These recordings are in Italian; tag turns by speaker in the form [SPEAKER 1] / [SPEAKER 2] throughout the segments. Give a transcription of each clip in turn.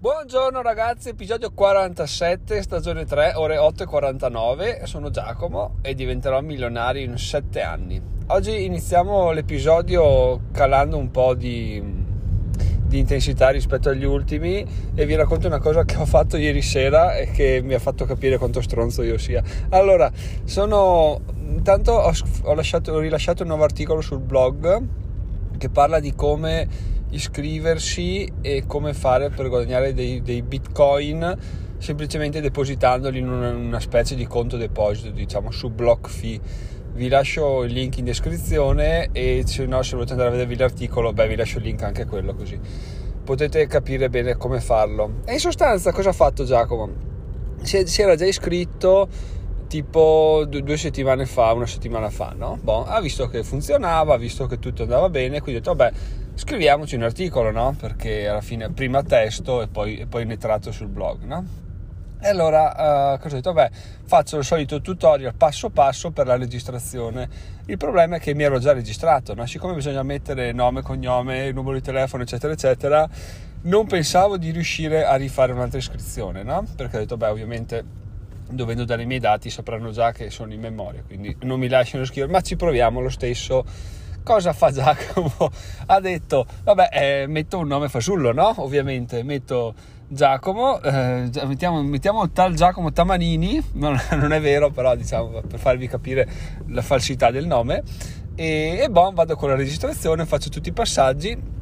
[SPEAKER 1] Buongiorno ragazzi, episodio 47, stagione 3, ore 8.49. Sono Giacomo e diventerò milionario in 7 anni. Oggi iniziamo l'episodio calando un po' di, di, intensità rispetto agli ultimi e vi racconto una cosa che ho fatto ieri sera e che mi ha fatto capire quanto stronzo io sia. Allora, sono... Intanto ho, ho, lasciato, ho rilasciato un nuovo articolo sul blog che parla di come iscriversi e come fare per guadagnare dei, dei bitcoin semplicemente depositandoli in una, una, specie di conto deposito diciamo su BlockFi vi lascio il link in descrizione e se no se volete andare a vedervi l'articolo beh vi lascio il link anche quello così potete capire bene come farlo e in sostanza cosa ha fatto Giacomo? si, era già iscritto tipo due settimane fa, una settimana fa, no? Bon, ha visto che funzionava, ha visto che tutto andava bene, quindi ha detto, vabbè, scriviamoci un articolo, no? Perché alla fine prima testo e poi, e poi ne tratto sul blog, no? E allora uh, cosa ho detto? Vabbè, faccio il solito tutorial passo passo per la registrazione. Il problema è che mi ero già registrato, no? Siccome bisogna mettere nome, cognome, numero di telefono, eccetera, eccetera, non pensavo di riuscire a rifare un'altra iscrizione, no? Perché ho detto, beh, ovviamente dovendo dare i miei dati sapranno già che sono in memoria, quindi non mi lasciano scrivere, ma ci proviamo lo stesso. Cosa fa Giacomo? Ha detto, vabbè, eh, metto un nome fasullo, no? Ovviamente, metto Giacomo, eh, mettiamo, mettiamo, tal Giacomo Tamanini, non, non, è vero, però diciamo per farvi capire la falsità del nome. E, e boh, vado con la registrazione, faccio tutti i passaggi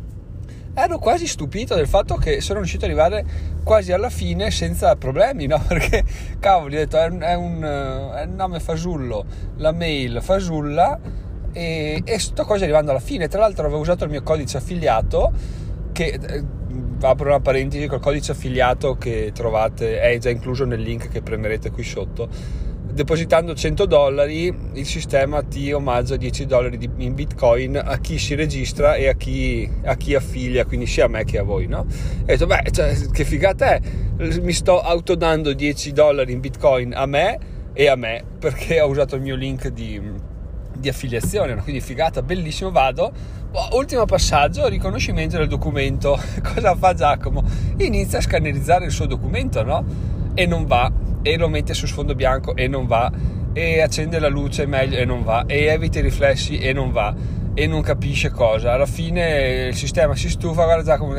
[SPEAKER 1] ero quasi stupito del fatto che sono riuscito ad arrivare quasi alla fine senza problemi, no? Perché, cavoli, ho detto, è un, è un, è un nome fasullo, la mail fasulla e, e sto quasi arrivando alla fine. Tra l'altro avevo usato il mio codice affiliato che eh, apro una parentesi col codice affiliato che trovate è già incluso nel link che premerete qui sotto depositando 100 dollari il sistema ti omaggia 10 dollari in bitcoin a chi si registra e a chi, a chi affiglia quindi sia a me che a voi no? e ho detto beh cioè, che figata è mi sto autodando 10 dollari in bitcoin a me e a me perché ho usato il mio link di, di affiliazione quindi figata bellissimo vado. Oh, ultimo passaggio riconoscimento del documento. Cosa fa Giacomo? Inizia a scannerizzare il suo documento no? e non va. E lo mette su sfondo bianco e non va. E accende la luce meglio e non va. E evita i riflessi e non va. E non capisce cosa. Alla fine il sistema si stufa guarda Giacomo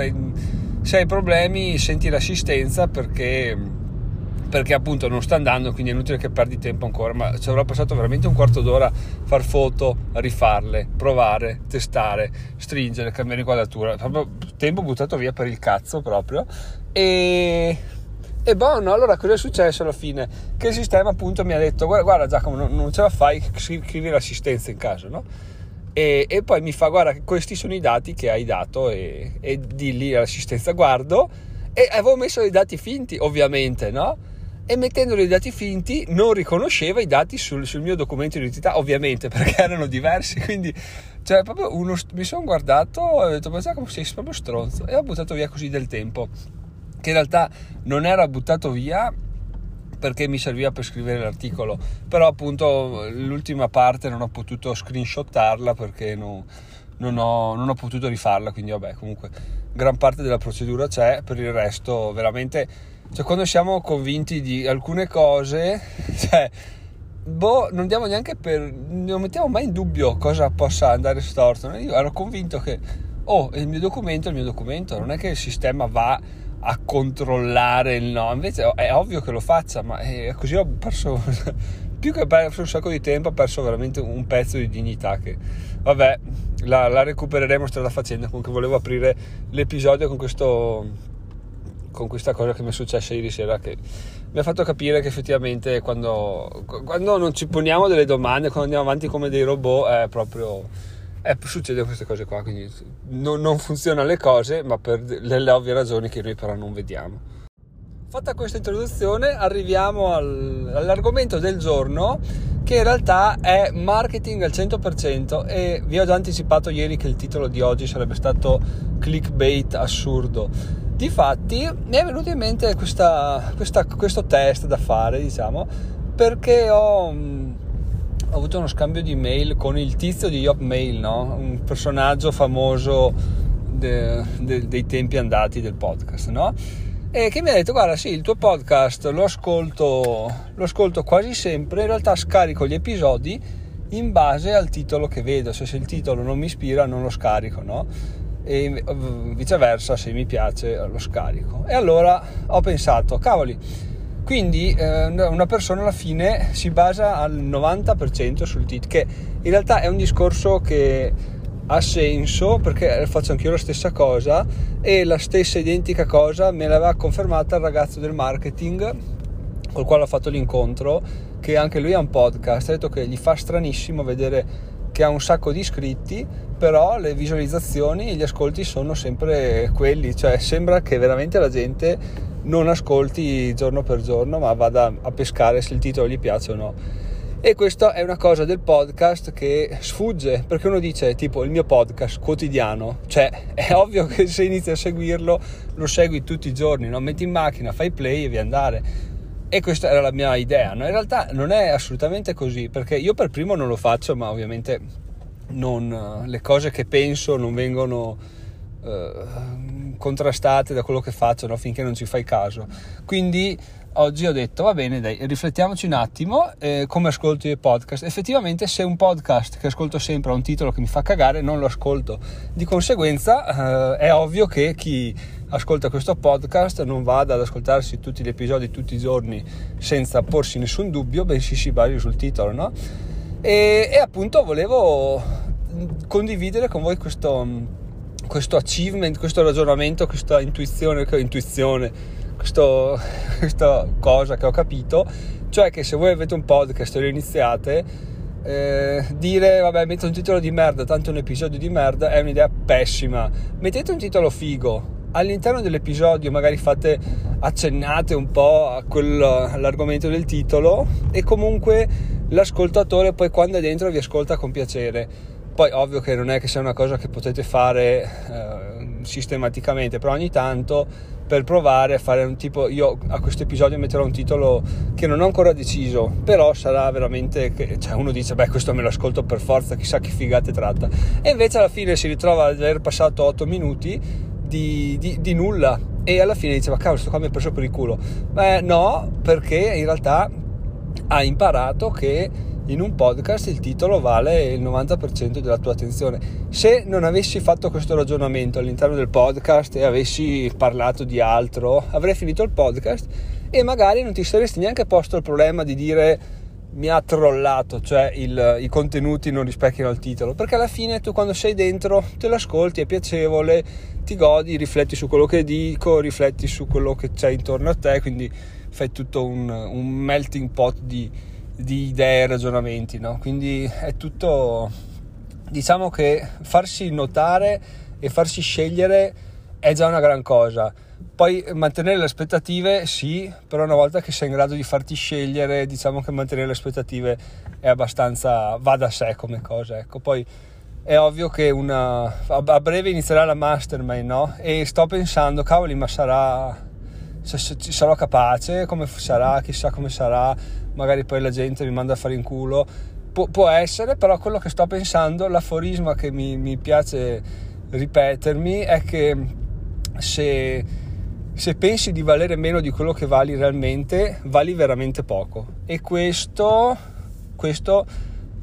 [SPEAKER 1] se hai problemi senti l'assistenza perché perché appunto non sta andando quindi è inutile che perdi tempo ancora ma ci avrà passato veramente un quarto d'ora a far foto, rifarle, provare, testare, stringere, cambiare inquadratura proprio tempo buttato via per il cazzo proprio e e buono, allora cosa è successo alla fine? Che il sistema appunto mi ha detto guarda, guarda Giacomo non, non, ce la fai, scrivi l'assistenza in caso, no? E, e, poi mi fa guarda questi sono i dati che hai dato e, e di lì all'assistenza guardo e avevo messo i dati finti ovviamente, no? Mettendo i dati finti non riconosceva i dati sul, sul mio documento di identità, ovviamente perché erano diversi, quindi cioè proprio uno, mi sono guardato e ho detto ma Giacomo sei proprio stronzo? E ho buttato via così del tempo che in realtà non era buttato via perché mi serviva per scrivere l'articolo, però appunto l'ultima parte non ho potuto screenshottarla perché non, non, ho, non ho potuto rifarla, quindi vabbè comunque gran parte della procedura c'è, per il resto veramente, cioè quando siamo convinti di alcune cose, cioè boh, non diamo neanche per, non mettiamo mai in dubbio cosa possa andare storto, io ero convinto che, oh, il mio documento è il mio documento, non è che il sistema va a controllare il no. Invece è ovvio che lo faccia, ma è così ho perso più che perso un sacco di tempo, ho perso veramente un pezzo di dignità che vabbè, la, la recupereremo strada facendo. Comunque volevo aprire l'episodio con questo con questa cosa che mi è successa ieri sera che mi ha fatto capire che effettivamente quando, quando non ci poniamo delle domande, quando andiamo avanti come dei robot è proprio eh, succedono queste cose qua, quindi non, non funzionano le cose, ma per delle ovvie ragioni che noi però non vediamo. Fatta questa introduzione, arriviamo al, all'argomento del giorno, che in realtà è marketing al 100% e vi ho già anticipato ieri che il titolo di oggi sarebbe stato clickbait assurdo. Difatti mi è venuto in mente questa, questa, questo test da fare, diciamo, perché ho ho avuto uno scambio di mail con il tizio di Yopmail, no? un personaggio famoso de, de, dei tempi andati del podcast, no? e che mi ha detto guarda sì il tuo podcast lo ascolto, lo ascolto quasi sempre in realtà scarico gli episodi in base al titolo che vedo cioè se il titolo non mi ispira non lo scarico no? E viceversa se mi piace lo scarico. E allora ho pensato cavoli quindi eh, una persona alla fine si basa al 90% sul titolo che in realtà è un discorso che ha senso perché faccio anch'io la stessa cosa e la stessa identica cosa me l'aveva confermata il ragazzo del marketing col quale ho fatto l'incontro che anche lui ha un podcast. Ha detto che gli fa stranissimo vedere che ha un sacco di iscritti però le visualizzazioni e gli ascolti sono sempre quelli cioè sembra che veramente la gente non ascolti giorno per giorno ma vada a pescare se il titolo gli piace o no e questa è una cosa del podcast che sfugge perché uno dice tipo il mio podcast quotidiano, cioè è ovvio che se inizi a seguirlo lo segui tutti i giorni, no? metti in macchina, fai play e vi andare. E questa era la mia idea, no? in realtà non è assolutamente così perché io per primo non lo faccio, ma ovviamente non, le cose che penso non vengono eh, contrastate da quello che faccio no? finché non ci fai caso. Quindi oggi ho detto va bene dai riflettiamoci un attimo eh, come ascolto i podcast effettivamente se un podcast che ascolto sempre ha un titolo che mi fa cagare non lo ascolto di conseguenza eh, è ovvio che chi ascolta questo podcast non vada ad ascoltarsi tutti gli episodi tutti i giorni senza porsi nessun dubbio bensì si basi sul titolo no? e, e appunto volevo condividere con voi questo, questo achievement questo ragionamento questa intuizione, intuizione questo, questa cosa che ho capito, cioè che se voi avete un podcast e lo iniziate, eh, dire vabbè metto un titolo di merda, tanto un episodio di merda è un'idea pessima. Mettete un titolo figo. All'interno dell'episodio magari fate accennate un po' a quello, all'argomento del titolo e comunque l'ascoltatore poi quando è dentro vi ascolta con piacere. Poi ovvio che non è che sia una cosa che potete fare eh, sistematicamente, però ogni tanto per provare a fare un tipo io a questo episodio metterò un titolo che non ho ancora deciso però sarà veramente che cioè uno dice beh questo me lo ascolto per forza chissà che figate tratta e invece alla fine si ritrova ad aver passato 8 minuti di, di, di nulla e alla fine diceva cavolo sto qua mi ha preso per il culo beh no perché in realtà ha imparato che in un podcast il titolo vale il 90% della tua attenzione. Se non avessi fatto questo ragionamento all'interno del podcast e avessi parlato di altro, avrei finito il podcast e magari non ti saresti neanche posto il problema di dire mi ha trollato, cioè il, i contenuti non rispecchiano il titolo, perché alla fine tu quando sei dentro te l'ascolti, è piacevole, ti godi, rifletti su quello che dico, rifletti su quello che c'è intorno a te, quindi fai tutto un, un melting pot di, di idee e ragionamenti, no? Quindi è tutto, diciamo che farsi notare e farsi scegliere è già una gran cosa. Poi mantenere le aspettative sì, però una volta che sei in grado di farti scegliere, diciamo che mantenere le aspettative è abbastanza, va da sé come cosa, ecco. Poi è ovvio che una, a breve inizierà la mastermind, no? E sto pensando, cavoli, ma sarà, sarò capace, come sarà, chissà come sarà, magari poi la gente mi manda a fare in culo. Pu- può essere, però quello che sto pensando, l'aforisma che mi, mi piace ripetermi è che se, se, pensi di valere meno di quello che vali realmente, vali veramente poco. E questo, questo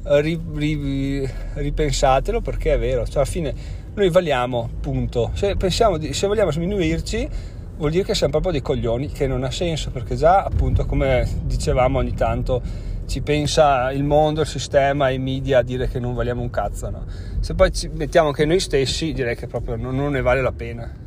[SPEAKER 1] ri, ri, ripensatelo perché è vero, cioè alla fine noi valiamo, punto. Se, di, se vogliamo sminuirci, vuol dire che siamo proprio dei coglioni, che non ha senso, perché già appunto come dicevamo ogni tanto ci pensa il mondo, il sistema, i media a dire che non valiamo un cazzo, no? Se poi ci mettiamo anche noi stessi, direi che proprio non, non ne vale la pena.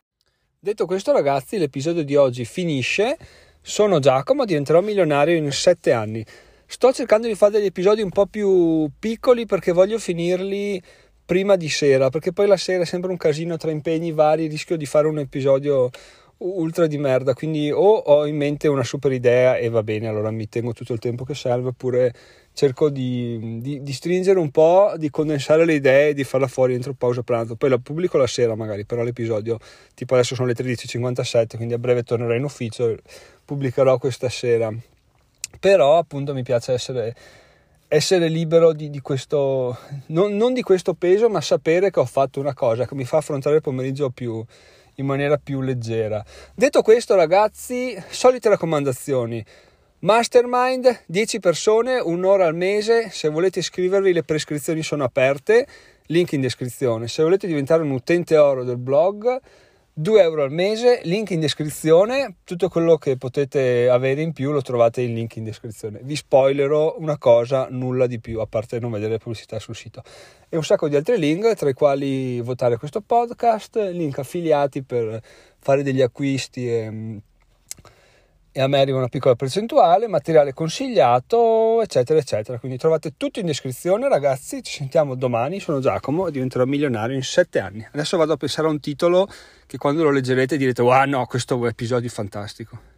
[SPEAKER 1] Detto questo ragazzi, l'episodio di oggi finisce. Sono Giacomo, diventerò milionario in 7 anni. Sto cercando di fare degli episodi un po' più piccoli perché voglio finirli prima di sera, perché poi la sera è sempre un casino tra impegni vari, rischio di fare un episodio ultra di merda, quindi o ho in mente una super idea e va bene, allora mi tengo tutto il tempo che serve, oppure cerco di, di, di stringere un po', di condensare le idee e di farla fuori entro pausa pranzo, poi la pubblico la sera magari, però l'episodio tipo adesso sono le 13.57, quindi a breve tornerò in ufficio, pubblicherò questa sera, però appunto mi piace essere essere libero di, di questo, non, non, di questo peso, ma sapere che ho fatto una cosa che mi fa affrontare il pomeriggio più, in maniera più leggera. Detto questo, ragazzi, solite raccomandazioni. Mastermind, 10 persone, un'ora al mese. Se volete iscrivervi, le prescrizioni sono aperte. Link in descrizione. Se volete diventare un utente oro del blog, 2 euro al mese, link in descrizione, tutto quello che potete avere in più lo trovate in link in descrizione. Vi spoilerò una cosa, nulla di più, a parte non vedere pubblicità sul sito. E un sacco di altri link, tra i quali votare questo podcast, link affiliati per fare degli acquisti e e a me arriva una piccola percentuale, materiale consigliato, eccetera, eccetera. Quindi trovate tutto in descrizione, ragazzi. Ci sentiamo domani. Sono Giacomo e diventerò milionario in sette anni. Adesso vado a pensare a un titolo che quando lo leggerete direte: Wow, no, questo episodio è fantastico.